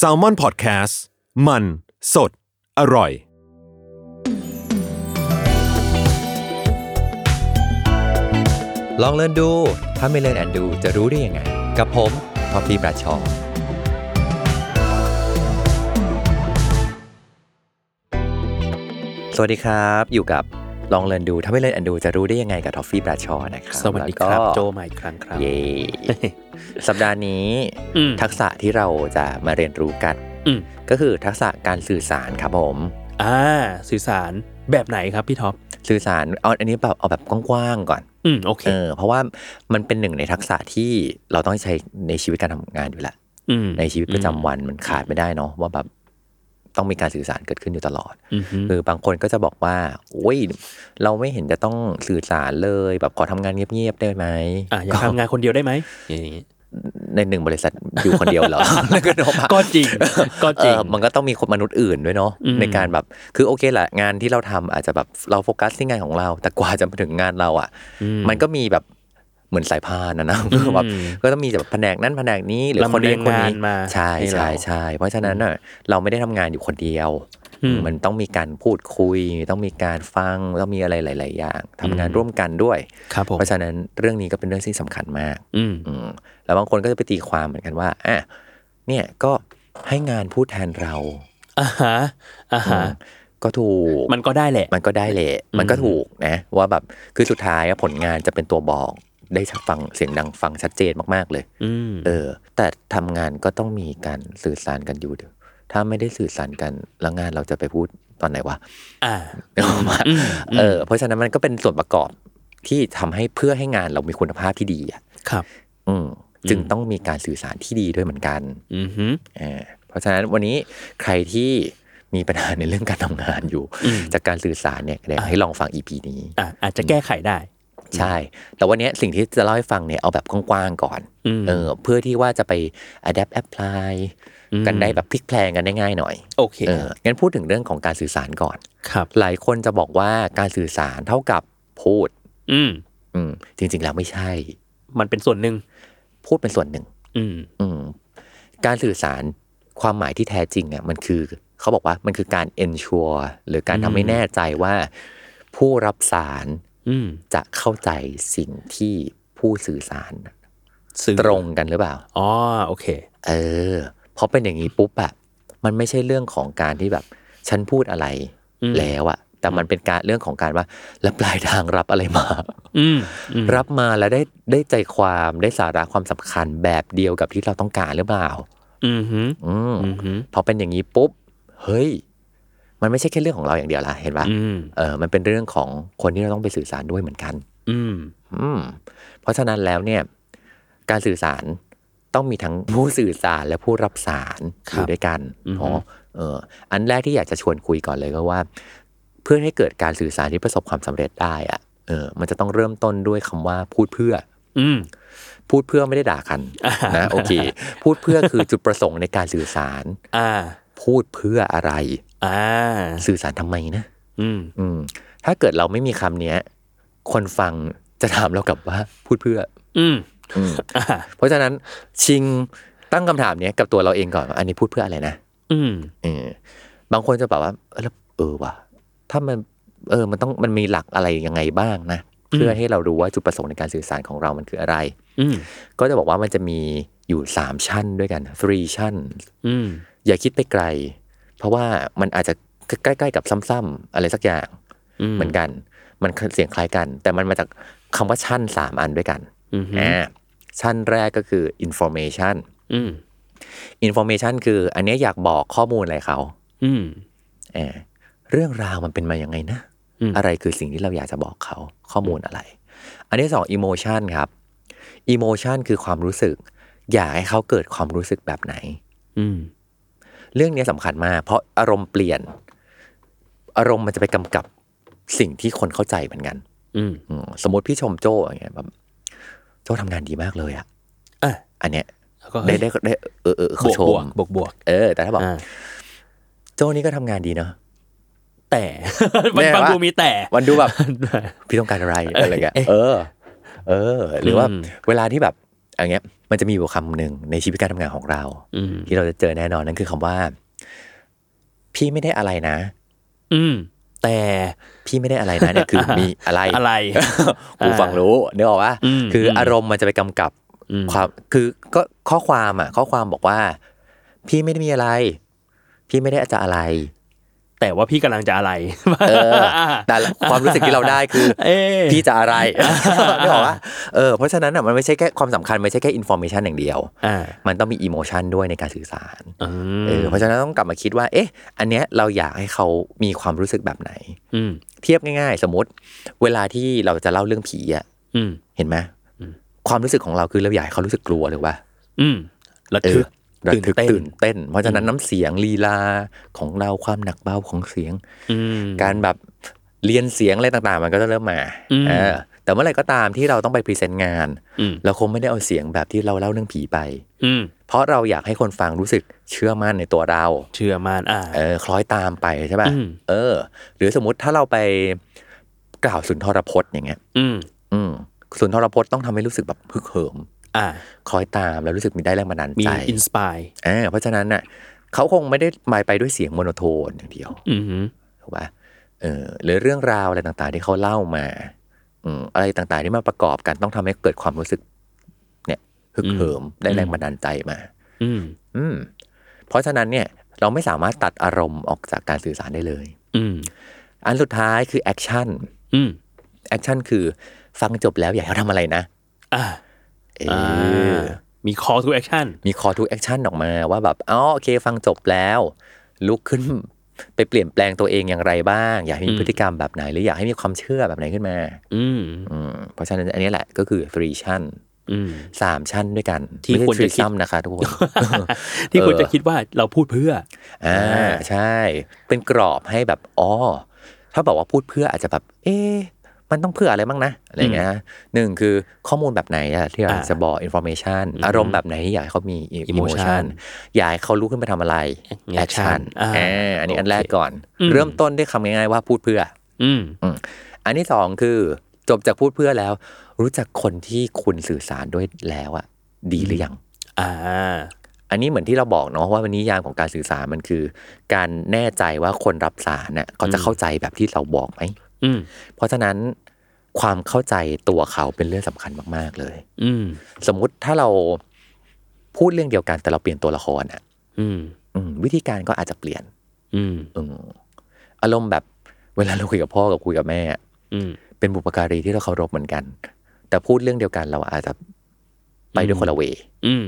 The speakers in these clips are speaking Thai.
s a l m o n PODCAST มัน สด อร่อย ลอง Learn ดู ถ้าไม่ Learn and Do จะรู้ได้ยังไง กับผมท็อฟฟี่ แบรดชอว์สวัสดีครับ อยู่กับ ลอง Learn ดู ถ้าไม่ Learn and Do จะรู้ได้ยังไงกับท็อฟฟี่ แบรดชอว์นะครับสวัสดีครับแล้วก็โจใหม่อีกครั้งครับ เย่สัปดาห์นี้อืมทักษะที่เราจะมาเรียนรู้กันอืมก็คือทักษะการสื่อสารครับผมอ่าสื่อสารแบบไหนครับพี่ท็อฟสื่อสารเอาอันนี้แบบเอาแบบกว้างๆก่อน อืมโอเคเออเพราะว่ามันเป็นหนึ่งในทักษะที่เราต้องใช้ในชีวิตการทำงานอยู่แล้วอืมในชีวิตประจำวันมันขาดไม่ได้เนาะว่าแบบ ต้องมีการสื่อสารเกิดขึ้นอยู่ตลอดอืมฮึคือบางคนก็จะบอกว่าโอ้ยเราไม่เห็นจะต้องสื่อสารเลย แบบขอทำงานเงียบๆได้ไหมอะอยากทำงานคนเดียวได้ไหมอย่างนี้ในหนึ่งบริษัทอยู่คนเดียวเหรอแล้วก็เนอะก็จริงก็จริงเออมันก็ต้องมีคนมนุษย์อื่นด้วยเนาะอืมในการแบบคือโอเคแหละงานที่เราทำอาจจะแบบเราโฟกัสที่งานของเรา แต่กว่าจะมาถึงงานเราอะ มันก็มีแบบ เหมือนสายพานนะนะแบบก็ต้องมีแบบแผนกนั้นแผนกนี้หรือคนนี้ลำเลียงคนนี้งานมาใช่ให้เราใช่ใช่เพราะฉะนั้นน่ะเราไม่ได้ทำงานอยู่คนเดียวอืมมันต้องมีการพูดคุย ต้องมีการฟังต้องมีอะไรหลาย ๆ อย่างทำงานร่วมกันด้วยครับผมเพราะฉะนั้นเรื่องนี้ก็เป็นเรื่องที่สำคัญมากอืมอืมแล้วบางคนก็จะไปตีความเหมือนกันว่าอะเนี่ยก็ให้งานพูดแทนเราอ่าฮะอ่าฮะก็ถูกมันก็ได้แหละ มันก็ได้แหละ มันก็ถูกนะ ว่าแบบคือสุดท้ายอะผลงานจะเป็นตัวบอก ได้ฟังเสียงดังฟังชัดเจนมากๆเลยอืมเออ แต่ทำงานก็ต้องมีการสื่อสารกันอยู่เดี๋ยวถ้าไม่ได้สื่อสารกันแล้วงานเราจะไปพูดตอนไหนวะอ่านึกออกมาเออ เพราะฉะนั้นมันก็เป็นส่วนประกอบที่ทำให้เพื่อให้งานเรามีคุณภาพที่ดีอะครับ อืมจึงต้องมีการสื่อสารที่ดีด้วยเหมือนกัน อืมฮึอ่าเพราะฉะนั้นวันนี้ใครที่มีปัญหาในเรื่องการทำงานอยู่ จากการสื่อสารเนี่ยอยากให้ลองฟัง EP นี้อะอาจจะแก้ไขได้ ใช่ แต่วันนี้สิ่งที่จะเล่าให้ฟังเนี่ยเอาแบบกว้างๆก่อนอืมเออเพื่อที่ว่าจะไป adapt apply กันได้แบบพลิกแพลงกันได้ง่ายหน่อยโอเคเอองั้นพูดถึงเรื่องของการสื่อสารก่อนครับ หลายคนจะบอกว่าการสื่อสารเท่ากับพูด อืมอืมจริง ๆ แล้วไม่ใช่ มันเป็นส่วนหนึ่งพูดเป็นส่วนหนึ่ง อืมอืมการสื่อสารความหมายที่แท้จริงอะมันคือเขาบอกว่ามันคือการ ensure หรือการทำให้แน่ใจว่า ผู้รับสารอืม จะเข้าใจสิ่งที่ผู้สื่อสารสื่อตรงกันหรือเปล่าอ๋อโอเค เออพอเป็นอย่างนี้ปุ๊บอะมันไม่ใช่เรื่องของการที่แบบ ฉันพูดอะไรอืมแล้วอะแต่มันเป็นการเรื่องของการว่าแล้วปลายทางรับอะไรมาอืมอืมรับมาแล้วได้ได้ใจความได้สาระความสำคัญแบบเดียวกับที่เราต้องการหรือเปล่า อืมฮึอืมอืมฮึพอเป็นอย่างนี้ปุ๊บ เฮ้ย มันไม่ใช่แค่เรื่องของเราอย่างเดียวละเห็นปะอืมเออมันเป็นเรื่องของคนที่เราต้องไปสื่อสารด้วยเหมือนกัน อืมอืมเพราะฉะนั้นแล้วเนี่ย การสื่อสารต้องมีทั้งผู้สื่อสารและผู้รับสารอครับยู่ด้วยกันอือฮึเนาะเออ อันแรกที่อยากจะชวนคุยก่อนเลยก็ว่า เพื่อให้เกิดการสื่อสารที่ประสบความสำเร็จได้อะเออ มันจะต้องเริ่มต้นด้วยคำว่าพูดเพื่อ อืมพูดเพื่อไม่ได้ด่ากันนะโอเค พูดเพื่อคือจุดประสงค์ในการสื่อสาร อ่า พูดเพื่ออะไร อ่าสื่อสารทำไมนะอืมอืม ถ้าเกิดเราไม่มีคำเนี้ย คนฟังจะถามเรากลับว่าพูดเพื่อ อืมอืมอ่าเพราะฉะนั้นชิงตั้งคำถามเนี้ยกับตัวเราเองก่อนว่าอันนี้พูดเพื่ออะไรนะอืมเออบางคนจะแบบว่า เออแล้วเออว่ะถ้ามัน เออ มันต้องมันมีหลักอะไรยังไงบ้างนะเพื่อให้เรารู้ว่าจุดประสงค์ในการสื่อสารของเรามันคืออะไร อืมก็จะบอกว่ามันจะมีอยู่สามชั้นด้วยกัน three ชั้นอืมอย่าคิดไปไกล เพราะว่ามันอาจจะใกล้ๆกับซ้ำๆอะไรสักอย่างอืมเหมือนกัน มันเสียงคล้ายกัน แต่มันมาจากคำว่าชั้นสามอันด้วยกันอืมฮึอ่าชั้นแรกก็คือ information อืม information คือ อันเนี้ยอยากบอกข้อมูลอะไรเขาอืมเออเรื่องราวมันเป็นมาอย่างไงนะอืมอะไรคือสิ่งที่เราอยากจะบอกเขาข้อมูลอะไร อันที่สอง emotion ครับ emotion คือความรู้สึก อยากให้เขาเกิดความรู้สึกแบบไหน อืม เรื่องนี้สำคัญมาก เพราะอารมณ์เปลี่ยน อารมณ์มันจะไปกำกับสิ่งที่คนเข้าใจเหมือนกัน อืมอืมสมมติพี่ชมโจ้อย่างเงี้ยแบบโจ้ทำงานดีมากเลยอะอะอันเนี้ยแล้วก็ได้ได้ได้เออเออบเขาวกชบวมกบวกบวกเออ แต่ถ้าบอกอ่าโจ้นี่ก็ทำงานดีเนาะแต่มันแน่ฟังวะดูมีแต่มันดูแบบพี่ต้องการอะไรอะไรเงี้ยเออ เออ หรือว่าอืมเวลาที่แบบอย่างเงี้ย มันจะมีอยู่คำหนึ่งในชีวิตการทำงานของเราอืมที่เราจะเจอแน่นอนนั่นคือคำว่า พี่ไม่ได้อะไรนะ อืม แต่พี่ไม่ได้อะไรนะเนี่ยคือมีอะไรอะไรกูฟังรู้เนื้อออกว่าอืมคืออารมณ์มันจะไปกำกับอืมความ คือก็ข้อความอะ ข้อความบอกว่า พี่ไม่ได้มีอะไร พี่ไม่ได้จะอะไร แต่ว่าพี่กำลังจะอะไรเออแต่ความรู้สึกที่เราได้คือเอ๊ะพี่จะอะไรนึกออกป่ะเออเพราะฉะนั้นอะมันไม่ใช่แค่ความสำคัญไม่ใช่แค่ information อย่างเดียวอ่ามันต้องมี emotion ด้วยในการสื่อสารอืมเออเพราะฉะนั้นต้องกลับมาคิดว่า เอ๊ะ อันเนี้ยเราอยากให้เขามีความรู้สึกแบบไหนอืมเทียบง่ายๆ สมมติ เวลาที่เราจะเล่าเรื่องผีอะอืมเห็นไหมความรู้สึกของเราคือเราอยากให้เขารู้สึกกลัวหรือว่าอืมระเอทึอก ระทึกตื่ตื่นนเต้นเต้น เพราะฉะนั้นน้ำเสียงลีลาของเราความหนักเบาของเสียงอืมการแบบเรียนเสียงอะไรต่างๆ มันก็จะเริ่มมาอืมเออแต่เมื่อไหร่ก็ตามที่เราต้องไปพรีเซนต์งานอืมเราคงไม่ได้เอาเสียงแบบที่เราเล่าเรื่องผีไปอืมเพราะเราอยากให้คนฟังรู้สึกเชื่อมั่นในตัวเรา เชื่อมั่นอ่าเออ คล้อยตามไปใช่ป่ะอืมเออ หรือสมมุติถ้าเราไปกล่าวสุนทรพจน์อย่างเงี้ย อืม อืมสุนทรพจน์ต้องทำให้รู้สึกแบบฮึกเหิม อ่าคล้อยตามแล้วรู้สึกมีได้แรงบันดาลมีใจ inspire อ่าเพราะฉะนั้นน่ะเขาคงไม่ได้หมายไปด้วยเสียง monotone อย่างเดียวอืมถูกป่ะเออหรือเรื่องราวอะไรต่างๆ ที่เขาเล่ามาอืมอะไรต่างๆที่มาประกอบกันต้องทำให้เกิดความรู้สึก เนี่ยฮึกเหิมได้แรงบันดาลใจมา อืมอืมเพราะฉะนั้นเนี่ย เราไม่สามารถตัดอารมณ์ออกจากการสื่อสารได้เลย อืมอันสุดท้ายคือ action อืม action คือฟังจบแล้วอยากให้เขาทำอะไรนะอ่าเออ่อา มี call to action มี call to action ออกมาว่าแบบอ๋อโอเค ฟังจบแล้ว ลุกขึ้นไปเปลี่ยนแปลงตัวเองอย่างไรบ้าง อยากให้มีพฤติกรรมแบบไหน หรืออยากให้มีความเชื่อแบบไหนขึ้นมา อืมอืมเพราะฉะนั้นอันนี้แหละก็คือ three ชั้นอืมสามชั้นด้วยกัน ที่ไม่ใช่ควรจะคิด threesome นะคะทุกคนที่คุณเออจะคิดว่าเราพูดเพื่ออ่าอ่าใช่ เป็นกรอบให้แบบอ๋อถ้าบอกว่าพูดเพื่ออาจจะแบบ เอ๊ะ มันต้องเพื่ออะไรบ้างนะอะไรอย่างเงี้ยหนึ่งคือข้อมูลแบบไหนอะที่เราอ่าจะบอก information อารมณ์แบบไหนที่อยากให้เขามี Emotion emotion อยากให้เขาลุกขึ้นไปทำอะไร Action action อ่าอ่าอันนี้อันโอเคแรกก่อนอืมเริ่มต้นด้วยคำง่ายๆว่าพูดเพื่อ อืมอืมอันที่สองคือจบจากพูดเพื่อแล้ว รู้จักคนที่คุณสื่อสารด้วยแล้วอะดีหรือยัง อ่า อันนี้เหมือนที่เราบอกเนาะว่าวันนี้ยามของการสื่อสารมันคือ การแน่ใจว่าคนรับสารเนี่ยเขาจะเข้าใจแบบที่เราบอกไหมอืม เพราะฉะนั้นความเข้าใจตัวเขาเป็นเรื่องสำคัญมาก ๆ เลย อืมสมมุติถ้าเราพูดเรื่องเดียวกันแต่เราเปลี่ยนตัวละครอะ อืมอืมวิธีการก็อาจจะเปลี่ยนอืมอืมอารมณ์แบบเวลาเราคุยกับพ่อกับคุยกับแม่อะอืมเป็นบุปการีที่เราเคารพเหมือนกัน แต่พูดเรื่องเดียวกันเราอาจจะไปด้วยคนละเวอืม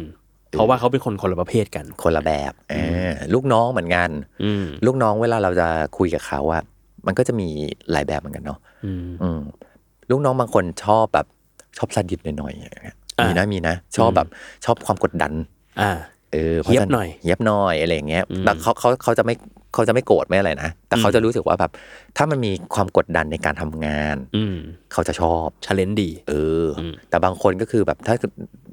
เพราะว่าเขาเป็นคนคนละประเภทกัน คนละแบบอ่าลูกน้องเหมือนกันอืมลูกน้องเวลาเราจะคุยกับเขาอะ มันก็จะมีหลายแบบเหมือนกันเนาะอืมอืมลูกน้องบางคนชอบแบบชอบซาดิสหน่อยๆอย่างเงี้ยอ่ามีมีนะมีนะ ชอบแบบชอบความกดดัน อ่า เออเหี้ยบหน่อยเย็บหน่อยอะไรอย่างเงี้ยอืมแต่เขาเขาเขาจะไม่เขาจะไม่โกรธไม่อะไรนะ แต่เขาจะรู้สึกว่าแบบ ถ้ามันมีความกดดันในการทำงาน อืมเขาจะชอบชาเลนดี เอออมแต่บางคนก็คือแบบถ้า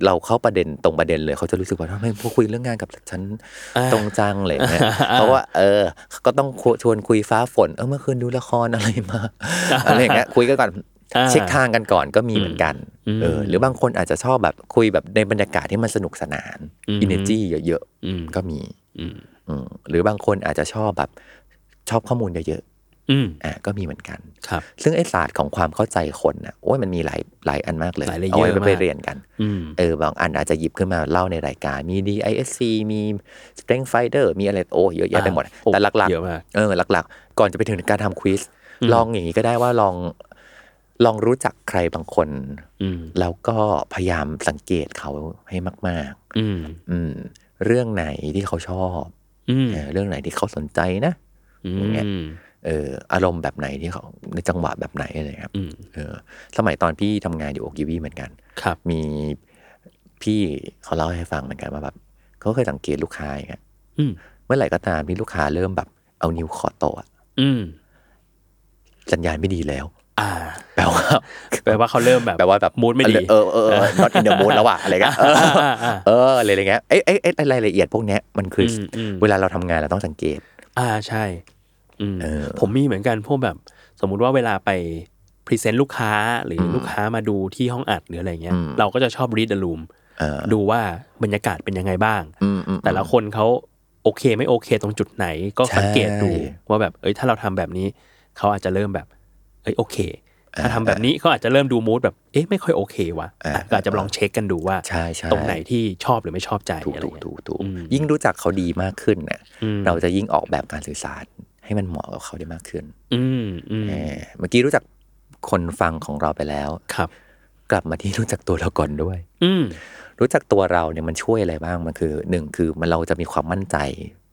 เราเข้าประเด็นตรงประเด็นเลย เขาจะรู้สึกว่าทำไมพวกคุยเรื่องงานกับฉันอ่าตรงจังเลยเนี่ยอ่าเพราะว่า เออ ก็ต้องชวนคุยฟ้าฝน เออเมื่อคืนดูละครอะไรมาอะไรอย่างเงี้ยคุยกันก่อนอ่า เช็คทางกันก่อนก็มีเหมือนกันอืมเออหรือบางคนอาจจะชอบแบบคุยแบบในบรรยากาศที่มันสนุกสนานอืม energy เยอะอืมๆก็มีอืมอืมหรือบางคนอาจจะชอบแบบชอบข้อมูลเยอะอืมๆอ่าก็มีเหมือนกันครับ ซึ่งไอ้ศาสตร์ของความเข้าใจคนน่ะโอ้ยมันมีหลายหลายอันมากเลยหลาย layer เอาไว้ไปมากเรียนกันอืมเออบางอันอาจจะหยิบขึ้นมาเล่าในรายการมี DISC มี Strength Finder มีอะไรโอ้เยอะแยะไปหมดโอ้แต่หลักเยอะมากๆเออหลัก ๆ ก่อนจะไปถึงการทำควิสลองอย่างนี้ก็ได้ว่าลอง ลองรู้จักใครบางคนอืมแล้วก็พยายามสังเกตเขาให้มากอืมๆอืมเรื่องไหนที่เขาชอบอืมเออเรื่องไหนที่เขาสนใจนะอย่างเงี้ยอืมเอออารมณ์แบบไหนที่เขาในจังหวะแบบไหนอะไรครับอืมเออ สมัยตอนพี่ทำงานอยู่โอกิวีเหมือนกัน ครับ มีพี่เขาเล่าให้ฟังเหมือนกันว่าแบบเขาเคยสังเกตลูกค้าอย่างเงี้ยอืมเมื่อไหร่ก็ตามที่ลูกค้าเริ่มแบบเอานิ้วเคาะโต๊ะอะอืมสัญญาณไม่ดีแล้ว อ่า แปลว่า แปลว่าเขาเริ่มแบบแปลว่าแบบ mood ไม่ดีเออเออเออ not in the mood แล้วอะอะไรเงี้ยเอออ่าอ่าเอออะไรอย่างเงี้ยเอ้ยเอ้ยเอ้ยรายละเอียดพวกเนี้ยมันคืออมอืมเวลาเราทำงานเราต้องสังเกต อ่าใช่อืมเออผมมีเหมือนกันพวกแบบ สมมุติว่าเวลาไป present ลูกค้าหรืออมลูกค้ามาดูที่ห้องอัดหรืออะไรเงี้ยอืมเราก็จะชอบ read the room เออดูว่าบรรยากาศเป็นยังไงบ้างอืมอืมแต่ละคนเขาโอเคไม่โอเคตรงจุดไหนก็สังเกตดูใช่ว่าแบบเอ้ยถ้าเราทำแบบนี้ เขาอาจจะเริ่มแบบ เอ้ยโอเค ถ้าทำแบบนี้เขาอาจจะเริ่มดูมูดแบบเอ๊ะไม่ค่อยโอเควะอะก็อาจจะลองเช็คกันดูว่าใช่ใช่ตรงไหนที่ชอบหรือไม่ชอบใจถูกอะไรถูกเงี้ยถูกถูกอืมยิ่งรู้จักเขาดีมากขึ้นเนี่ยอืมเราจะยิ่งออกแบบการสื่อสารให้มันเหมาะกับเขาได้มากขึ้น อืมอืมเออเมื่อกี้รู้จักคนฟังของเราไปแล้วครับ กลับมาที่รู้จักตัวเราก่อนด้วย อืมรู้จักตัวเราเนี่ยมันช่วยอะไรบ้างมันคือหนึ่งคือมันเราจะมีความมั่นใจ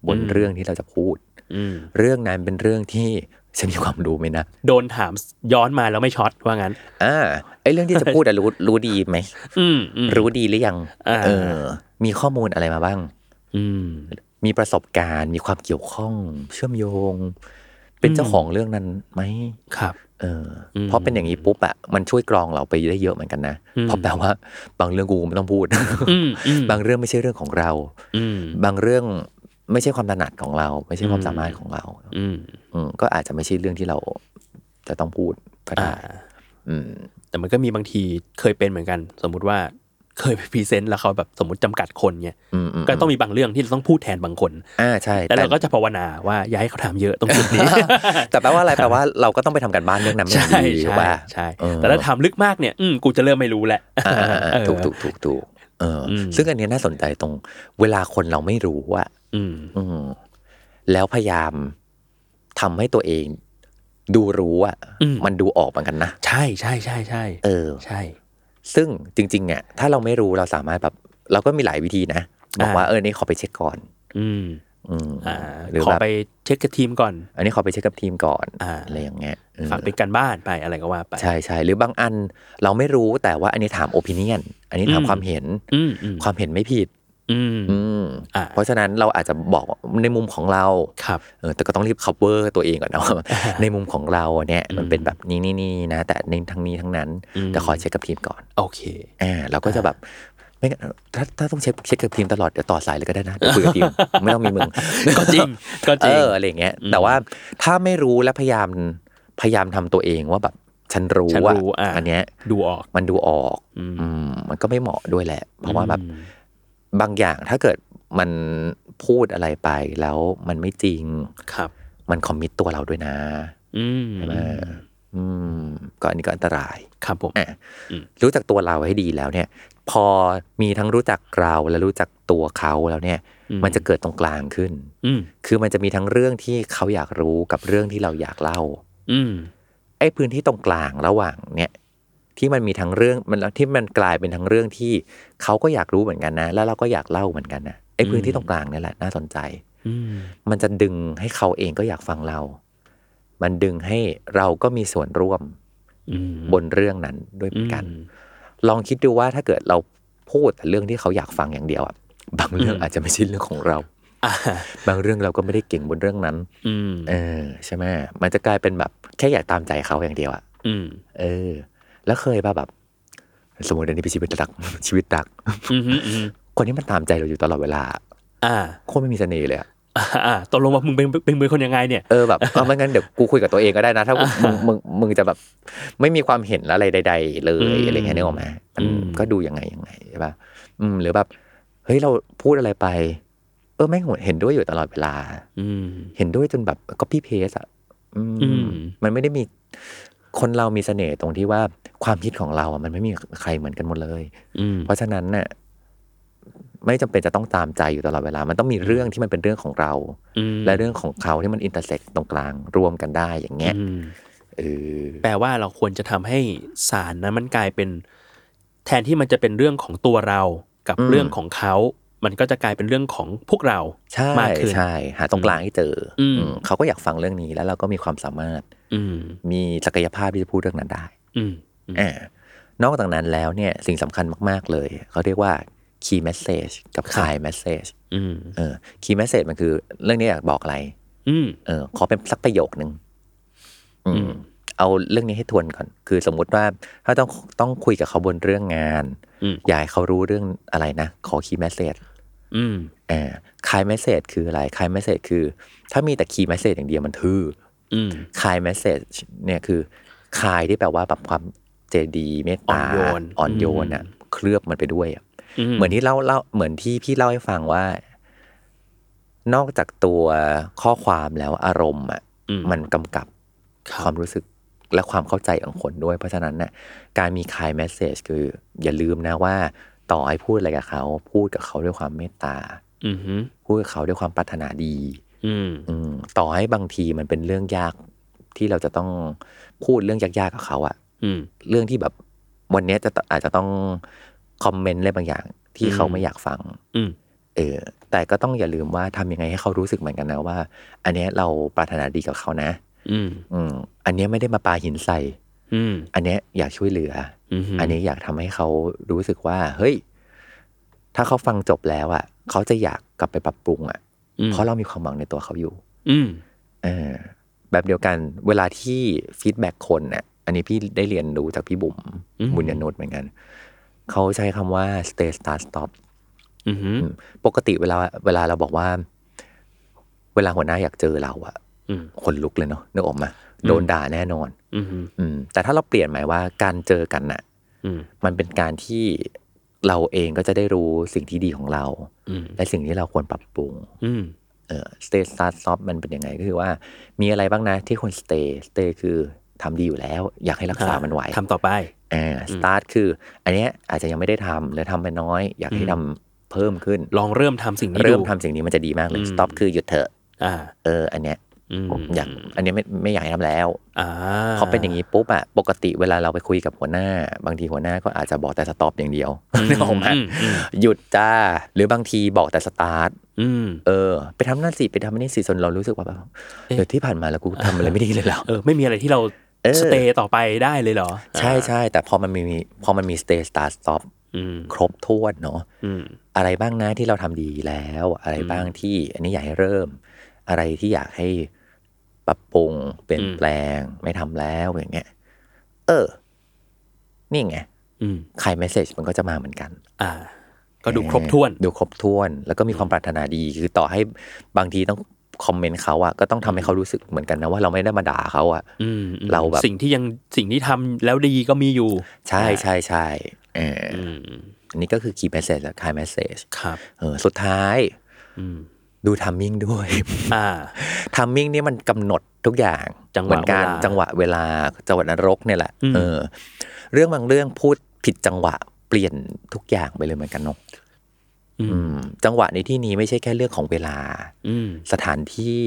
บนอืมเรื่องที่เราจะพูดอืมเรื่องนั้นเป็นเรื่องที่ ฉันมีความรู้ไหมนะ โดนถามย้อนมาแล้วไม่ช็อตว่างั้น อ่าไอ้เรื่องที่จะพูดอะรู้รู้ดีไหมอืมอืมรู้ดีหรือยังอ่าเออ มีข้อมูลอะไรมาบ้าง อืม มีประสบการณ์ มีความเกี่ยวข้อง เชื่อมโยง เป็นเจ้าของเรื่องนั้นไหมครับ เอออมเพราะเป็นอย่างนี้ปุ๊บอะมันช่วยกรองเราไปได้เยอะเหมือนกันนะอืมเพราะแปลว่า บางเรื่องกูไม่ต้องพูดอืมอืมบางเรื่องไม่ใช่เรื่องของเราอืมบางเรื่อง ไม่ใช่ความถนัดของเรา ไม่ใช่ความอืมสามารถของเรา อืมอืมก็อาจจะไม่ใช่เรื่องที่เราจะต้องพูดก็อ่าได้อืม แต่มันก็มีบางทีเคยเป็นเหมือนกัน สมมุติว่าเคยไปพรีเซนต์แล้วเขาแบบสมมติจำกัดคนเนี่ยอืมอืมก็ต้องมีบางเรื่องที่เราต้องพูดแทนบางคนอ่าใช่แล้วเราก็จะภาวนาว่าอย่าให้เขาถามเยอะตรงจุดนี้ แต่แปลว่าอะไรแปลว่าเราก็ต้องไปทำการบ้านเรื่องนั้นใช่ให้ดีใช่ว่าใช่เออแต่ถ้าถามลึกมากเนี่ยอืมกูจะเริ่มไม่รู้แหละอ่าอ่าอ่าเออถูกถูกถูกถูก เอออมซึ่งอันเนี้ยน่าสนใจตรง เวลาคนเราไม่รู้ว่าอืม อืม แล้วพยายามทำให้ตัวเอง ดูรู้อะอืมมันดูออกเหมือนกันนะ ใช่ใช่ใช่ใช่เออ ใช่ ซึ่งจริงๆอะถ้าเราไม่รู้เราสามารถแบบ เราก็มีหลายวิธีนะบอกอ่าว่าเออนี่ขอไปเช็คก่อน อืม อืมอ่าหรือขอแบบไปเช็คกับทีมก่อน อันนี้ขอไปเช็คกับทีมก่อนอ่าอะไรอย่างเงี้ยเออฝากเป็นการบ้านไปอะไรก็ว่าไป ใช่ใช่หรือบางอันเราไม่รู้แต่ว่าอันนี้ถามโอปิเนียนอันนี้ถามอืมความเห็นอืมอืมความเห็นไม่ผิดอืมอืมอ่าเพราะฉะนั้นเราอาจจะบอกในมุมของเราครับเออแต่ก็ต้องรีบ cover ตัวเองก่อนนะว่าในมุมของเราเนี่ยมันอืมเป็นแบบนี้นี่นี่นะแต่ในทั้งนี้ทั้งนั้นอืมแต่ขอเช็คกับทีมก่อน โอเคอ่าเราก็จะแบบ ไม่งั้นถ้าถ้าต้องเช็คเช็คกับทีมตลอดเดี๋ยวต่อสายเลยก็ได้นะเดี๋ยวคุยกับทีมไม่ต้องมีมึงก็จริงก็จริงเอออะไรอย่างเงี้ย แต่ว่าถ้าไม่รู้และพยายามพยายามทำตัวเองว่าแบบ ฉันรู้ฉันว่ารู้อะอันเนี้ยดูออกมันดูออกอืมอืมมันก็ไม่เหมาะด้วยแหละ เพราะว่าแบบอืมบางอย่างถ้าเกิดมันพูดอะไรไปแล้วมันไม่จริงครับ มันคอมมิตตัวเราด้วยนะอืมใช่ไหม อืมก็อันนี้ก็อันตรายครับผมอะอืมรู้จักตัวเราให้ดีแล้วเนี่ย พอมีทั้งรู้จักเราและรู้จักตัวเขาแล้วเนี่ย มันจะเกิดตรงกลางขึ้น อืมคือมันจะมีทั้งเรื่องที่เขาอยากรู้กับเรื่องที่เราอยากเล่า อืมไอ้พื้นที่ตรงกลางระหว่างเนี่ย ที่มันมีทั้งเรื่องมันที่มันกลายเป็นทั้งเรื่องที่เขาก็อยากรู้เหมือนกันนะ แล้วเราก็อยากเล่าเหมือนกันนะไอ้พื้นที่ตรงกลางนี่แหละน่าสนใจอืมมันจะดึงให้เขาเองก็อยากฟังเรา มันดึงให้เราก็มีส่วนร่วมอืมบนเรื่องนั้นด้วยเหมือนกันอืมลองคิดดูว่าถ้าเกิดเราพูดแต่เรื่องที่เขาอยากฟังอย่างเดียวอะบางเรื่องอืมอาจจะไม่ใช่เรื่องของเราอ่าบางเรื่องเราก็ไม่ได้เก่งบนเรื่องนั้นอืมเออ ใช่ไหมมันจะกลายเป็นแบบแค่อยากตามใจเขาอย่างเดียวอะอืมเออ แล้วเคยป่ะแบบ สมมติอันนี้เป็นชีวิตรักชีวิตรักอืมอืมคนที่มันตามใจเราอยู่ตลอดเวลา อ่าโคตรไม่มีเสน่ห์เลยอะอ่าอ่า ตกลงว่ามึงเป็นเป็นมือคนยังไงเนี่ยเออแบบเอาไม่งั้นเดี๋ยวกูคุยกับตัวเองก็ได้นะ ถ้ามึงมึงมึงจะแบบไม่มีความเห็นอะไรใด ๆ เลอืยมอะไรเงี้ยนึกออกไหมมันอืมก็ดูยังไงยังไงใช่ป่ะอืมหรือแบบเฮ้ยเราพูดอะไรไป เออไม่งเห็นด้วยอยู่ตลอดเวลา อืมเห็นด้วยจนแบบก็พี่เพสอะอืมอืมมันไม่ได้มีคนเรามีเสน่ห์ตรงที่ว่าความคิดของเราอะมันไม่มีใครเหมือนกันหมดเลยอืมเพราะฉะนั้นเนี่ย ไม่จำเป็นจะต้องตามใจอยู่ตลอดเวลา มันต้องมีเรื่องที่มันเป็นเรื่องของเราอืมและเรื่องของเขาที่มันอินเตอร์เซ็กตรงกลางรวมกันได้อย่างเงี้ยอืมเออแปลว่าเราควรจะทำให้สารนั้นมันกลายเป็น แทนที่มันจะเป็นเรื่องของตัวเรากับเรื่องของเขา มันก็จะกลายเป็นเรื่องของพวกเราใช่มากขึ้นใช่หาตรงกลางให้เจออมอืมเขาก็อยากฟังเรื่องนี้แล้วเราก็มีความสามารถ อืมมีศักยภาพที่จะพูดเรื่องนั้นได้ อืมอืมอ่านอกจากนั้นแล้วเนี่ยสิ่งสำคัญมาก ๆ เลย เขาเรียกว่า key message กับ high message อืมเออ key message มันคือ เรื่องนี้อยากบอกอะไรอืมเออ ขอเป็นสักประโยคนึงอืมเอาเรื่องนี้ให้ทวนก่อน คือสมมุติว่าถ้าต้องต้องคุยกับเขาบนเรื่องงานอืมอยากให้เขารู้เรื่องอะไรนะขอ key message อืมเออ high message คืออะไร high message คือ ถ้ามีแต่ key message อย่างเดียวมันทื่ออืมคายแมสเซจเนี่ยคือคายที่แปลว่าแบบความเจดีเมตตาอ่อนโยนอ่อนโยนอะเคลือบมันไปด้วยอะอืม เหมือนที่เล่าเล่าเหมือนที่พี่เล่าให้ฟังว่า นอกจากตัวข้อความแล้วอารมณ์อะอืมมันกำกับครับความรู้สึกและความเข้าใจของคนด้วย เพราะฉะนั้นน่ะการมีคายแมสเซจคือ อย่าลืมนะว่า ต่อให้พูดอะไรกับเขา พูดกับเขาด้วยความเมตตาอืมฮึพูดกับเขาด้วยความปรารถนาดีอืมอืมต่อให้บางทีมันเป็นเรื่องยากที่เราจะต้องพูดเรื่องยากๆกับเขาอะอืมเรื่องที่แบบวันเนี้ยจะอาจจะต้อง คอมเมนต์อะไรบางอย่าง ที่อืมเขาไม่อยากฟัง อืมเออ แต่ก็ต้องอย่าลืมว่าทำยังไงให้เขารู้สึกเหมือนกันนะว่า อันเนี้ยเราปรารถนาดีกับเขานะ อืม อืม อันเนี้ยไม่ได้มาปาหินใส่อืมอันเนี้ยอยากช่วยเหลืออืมฮึอันนี้อยากทำให้เขารู้สึกว่า เฮ้ย ถ้าเขาฟังจบแล้วอะเขาจะอยากกลับไปปรับปรุงอะอืมเพราะเรามีความหวังในตัวเขาอยู่ อืมเออแบบเดียวกัน เวลาที่ฟีดแบ็กคนเนี่ยอันนี้พี่ได้เรียนรู้จากพี่บุ๋มอืมบุญญนุชเหมือนกัน เขาใช้คำว่า stay start stop อืมฮึอืมปกติเวลา เวลาเราบอกว่า เวลาหัวหน้าอยากเจอเราอะอืมคนลุกเลยเนาะนึกออกมาโดนด่าแน่นอนอืมฮึอืมแต่ถ้าเราเปลี่ยนหมายว่าการเจอกันน่ะอืมมันเป็นการที่เราเองก็จะได้รู้สิ่งที่ดีของเราอืมและสิ่งที่เราควรปรับปรุงอืมเออ stay start stop มันเป็นยังไงก็คือว่า มีอะไรบ้างนะที่ควร stay stay คือทำดีอยู่แล้ว อยากให้รักษามันไว้ทำต่อไป เออ start คือ อันเนี้ยอาจจะยังไม่ได้ทำหรือทำไปน้อย อยากให้ทำเพิ่มขึ้น ลองเริ่มทำสิ่งนี้ดูเริ่มทำสิ่งนี้มันจะดีมากเลยอืม stop คือหยุดเถอะอ่าเออ อันเนี้ยอืมอยากอันเนี้ยไม่ไม่อยากให้ทำแล้วอ่าพอเป็นอย่างนี้ปุ๊บอะปกติเวลาเราไปคุยกับหัวหน้า บางทีหัวหน้าก็อาจจะบอกแต่ stop อย่างเดียวนึกออกไหมอืมอืมหยุดจ้า หรือบางทีบอกแต่ start อืมเออ ไปทำนั่นสิไปทำนี่สิจนเรารู้สึกว่าแบบเอ๊ะเดี๋ยวที่ผ่านมาแล้วกูทำอะไรไม่ดีเลยเหรอเออไม่มีอะไรที่เราเออ สเตย์ต่อไปได้เลยเหรอ ใช่ใช่แต่พอมันมีพอมันมี stay start stop อืมครบถ้วนเนาะอืมอะไรบ้างนะที่เราทำดีแล้ว อะไรบ้างที่อันนี้อยากให้เริ่ม อะไรที่อยากให้ปรับปรุงเปลี่ยนอืมแปลง ไม่ทำแล้วอย่างเงี้ยเออ นี่ไงอืมใครเมสเซจมันก็จะมาเหมือนกัน อ่า ก็ดูครบถ้วน ดูครบถ้วน แล้วก็มีความปรารถนาดี คือต่อให้บางทีต้อง คอมเมนต์เขาอะก็ต้องทำให้เขารู้สึกเหมือนกันนะว่าเราไม่ได้มาด่าเขาอะอืมอืมเราแบบสิ่งที่ยังสิ่งที่ทำแล้วดีก็มีอยู่ ใช่ใช่ใช่เออออืมอันนี้ก็คือ key message และ hidden message ครับเออสุดท้ายอืมดู timing ด้วยอ่า timing นี่มันกำหนดทุกอย่างจังหวะเหมือนกันเวลาจังหวะเวลาจังหวะนรกเนี่ยแหละอืมเออ เรื่องบางเรื่องพูดผิดจังหวะเปลี่ยนทุกอย่างไปเลยเหมือนกันเนาะอืมอืม จังหวะในที่นี้ไม่ใช่แค่เรื่องของเวลาอืมสถานที่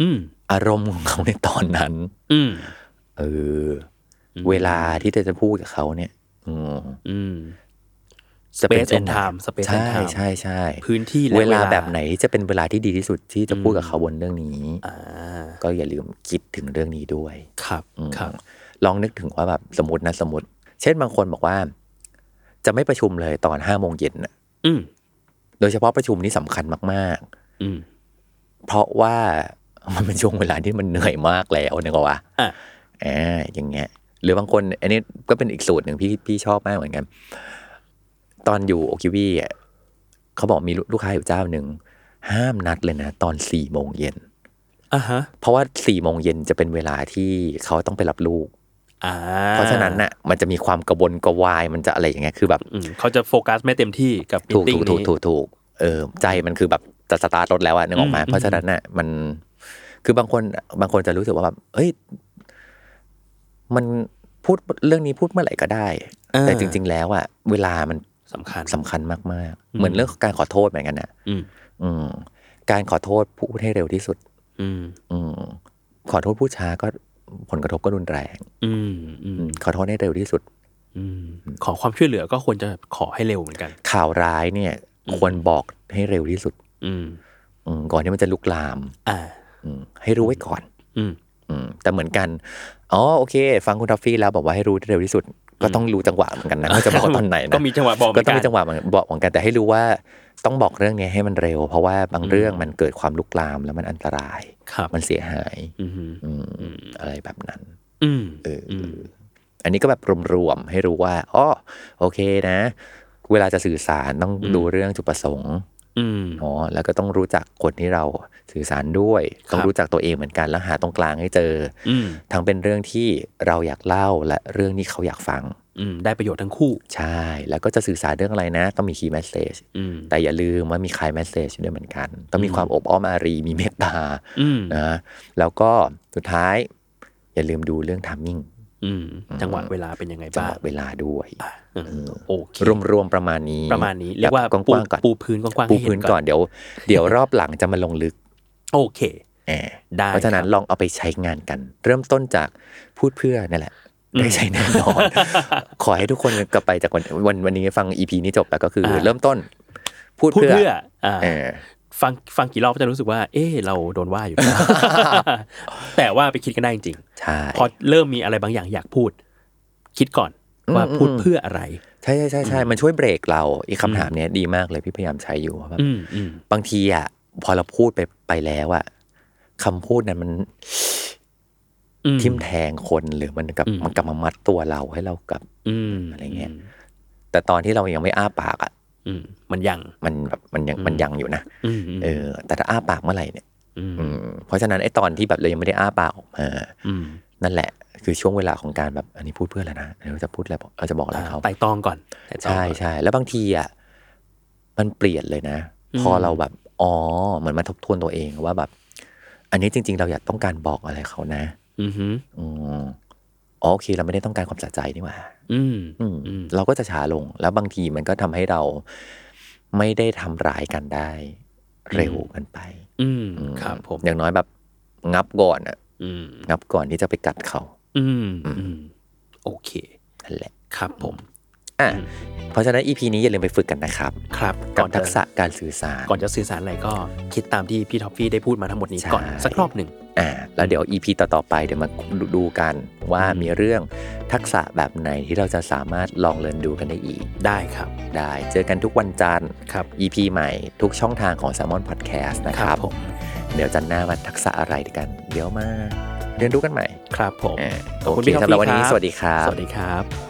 อืมอารมณ์ของเขาในตอนนั้นอืมเออเวลาที่จะพูดกับเขาเนี่ยอืมอืมจะเป็น Space ช่วง and ไหน time Space and ใช่ time ใช่ใช่พื้นที่และเวลาเวลาแบบไหนจะเป็นเวลาที่ดีที่สุดที่จะพูดกับเขาบนเรื่องนี้อ่าก็อย่าลืมคิดถึงเรื่องนี้ด้วย ครับอืมครับ ลองนึกถึงว่าแบบสมมตินะสมมติ เช่นบางคนบอกว่า จะไม่ประชุมเลยตอนห้าโมงเย็นน่ะอืม โดยเฉพาะประชุมนี่สำคัญมากอืมๆเพราะว่ามันเป็นช่วงเวลาที่มันเหนื่อยมากแล้วนึกออกปะอะอ่าอย่างเงี้ย หรือบางคน อันนี้ก็เป็นอีกสูตรหนึ่งพี่พี่ชอบมากเหมือนกัน ตอนอยู่โอคิวีอะเขาบอกมีลูกค้าอยู่เจ้าหนึ่งห้ามนัดเลยนะตอนสี่โมงเย็นอ่าฮะ เพราะว่าสี่โมงเย็นจะเป็นเวลาที่เขาต้องไปรับลูกอ่า เพราะฉะนั้นน่ะมันจะมีความกระวนกระวายมันจะอะไรอย่างเงี้ยคือแบบอืมเขาจะโฟกัสไม่เต็มที่กับมิถูกติ้งถูกถูกนี้ถูกถูกเออใจมันคือแบบจะสตาร์ทรถแล้วอะนึกออกมาอืมเพราะฉะนั้นน่ะมันคือบางคนบางคนจะรู้สึกว่าแบบเอ้ย มันพูดเรื่องนี้พูดเมื่อไหร่ก็ได้ แต่จริง ๆ แล้วอะเวลามันสำคัญสำคัญมากๆ เหมือนเรื่องของการขอโทษเหมือนกันน่ะอืมอืมการขอโทษพูดให้เร็วที่สุด อืมอืมขอโทษผู้ช้าก็ ผลกระทบก็รุนแรงอืมอืมอืมขอโทษให้เร็วที่สุด อืมขอความช่วยเหลือก็ควรจะขอให้เร็วเหมือนกัน ข่าวร้ายเนี่ย ควรบอกให้เร็วที่สุด อืมอืมก่อนที่มันจะลุกลาม อ่าอืมให้รู้ไว้ก่อนอืมอืมแต่เหมือนกัน อ๋อโอเค ฟังคุณทัฟฟี่แล้วบอกว่าให้รู้เร็วที่สุด ก็ต้องรู้จังหวะเหมือนกันนะว่าจะบอกตอนไหนนะก็มีจังหวะบอกเหมืก็อนต้องกันมีจังหวะเหมือนบอกเหมือนกันแต่ให้รู้ว่า ต้องบอกเรื่องนี้ให้มันเร็ว เพราะว่าบางเรื่องมันเกิดความลุกลามแล้วมันอันตรายครับมันเสียหายอือหืออืมอะไรแบบนั้นอืมเอออมอันนี้ก็แบบรวมๆให้รู้ว่าอ๋อโอเคนะ เวลาจะสื่อสารต้องดูเรื่องจุดประสงค์อืมเนาะแล้วก็ต้องรู้จักคนที่เราสื่อสารด้วยครับต้องรู้จักตัวเองเหมือนกันแล้วหาตรงกลางให้เจอออืมทั้งเป็นเรื่องที่เราอยากเล่าและเรื่องที่เขาอยากฟังอืม ได้ประโยชน์ทั้งคู่ ใช่ แล้วก็จะสื่อสารเรื่องอะไรนะ ต้องมี key message อืมแต่อย่าลืมว่ามี key message ด้วยเหมือนกัน ต้องมีความอบอ้อมอารีมีเมตตาอืมนะแล้วก็สุดท้าย อย่าลืมดูเรื่อง timing อืมจังหวะเวลาเป็นยังไงจังบ้าหงวะเวลาด้วยอืมโอเครวมๆประมาณนี้ประมาณนี้เรียกว่าแบบปูกว้างๆก่อนปูพื้นกว้างๆปูให้เห็พื้นก่อนเดี๋ยว เดี๋ยวรอบหลังจะมาลงลึก โอเคแอบได้เพราะฉะนั้นครับลองเอาไปใช้งานกัน เริ่มต้นจากพูดเพื่อนั่นแหละ ได้ใช้แน่นอน ขอให้ทุกคนกลับไปจากวันวันวันนี้ฟังอีพีนี้จบแล้วก็คือ เริ่มต้น พูดพูดเพื่อเพื่ออ่าเออฟังฟังกี่รอบก็จะรู้สึกว่า เออเราโดนว่าอยู่นะแต่ว่าไปคิดกันได้จริงใช่ๆพอเริ่มมีอะไรบางอย่างอยากพูด คิดก่อนว่าพูดเพื่ออะไร ใช่ใช่ใช่ใช่มันช่วยเบรกเราอีกคำถามเนี้ยดีมากเลยพี่พยายามใช้อยู่ว่าแบบอืมอืมบางทีอะพอเราพูดไปไปแล้วอะคำพูดนั้นมันอืม ทิ่มแทงคนหรือมันกับอืมมันกลับมามัดตัวเราให้เรากลับอืมอะไรเงี้ยแต่ตอนที่เรายังไม่อ้าปากอะอืมมันยังมันแบบมันยังมันยังอยู่นะอืมอืมเออ แต่ถ้าอ้าปากเมื่อไหร่เนี่ยอืมอืมเพราะฉะนั้นไอ้ตอนที่แบบเรายังไม่ได้อ้าปากออกมาอืมนั่นแหละ คือช่วงเวลาของการแบบอันนี้พูดเพื่ออะไรนะอันนี้เราจะพูดอะไรบอกเราจะบอกอะไรอ่าเขาไต่ตองก่อนไต่ตองใช่ก่อนใช่แล้วบางทีอะมันเปลี่ยนเลยนะอืมพอเราแบบอ๋อเหมือนมาทบทวนตัวเองว่าแบบ อันนี้จริง ๆ เราอยากต้องการบอกอะไรเขานะ อือหืออืมอ๋อโอเคเราไม่ได้ต้องการความสะใจนี่หว่า อืม อืมอืม เราก็จะช้าลง แล้วบางทีมันก็ทำให้เราไม่ได้ทำร้ายกันได้ เร็วเกันไปอืม อืมครับผม อย่างน้อยแบบงับก่อนอะอืม งับก่อนที่จะไปกัดเขา อืม อืม โอเค นั่นแหละ ครับผม อะเพราะฉะนั้น EP นี้อย่าลืมไปฝึกกันนะครับ ครับกัก่บอนทัจะกษะการสื่อสาร ก่อนจะสื่อสารอะไรก็คิดตามที่พี่ท็อฟฟี่ได้พูดมาทั้งหมดนี้ใช่ก่อนสักรอบหนึ่งอ่าแล้วเดี๋ยว EP ต่อๆไปเดี๋ยวมาดูดูกันว่ามีเรื่องทักษะแบบไหนที่เราจะสามารถลอง Learn ดูกันได้อีก ได้ครับ ได้เจอกันทุกวันจันทร์ครับ EP ใหม่ทุกช่องทางของ Salmon Podcast นะครับผมเดี๋ยวจันทร์หน้ามาทักษะอะไรกัน เดี๋ยวมาเรียนรู้กันใหม่ ครับผมอ่าขอบคุณโอเคพี่ท็อฟสำหรับฟี่วันนี้ครับสวัสดีครับ สวัสดีครับ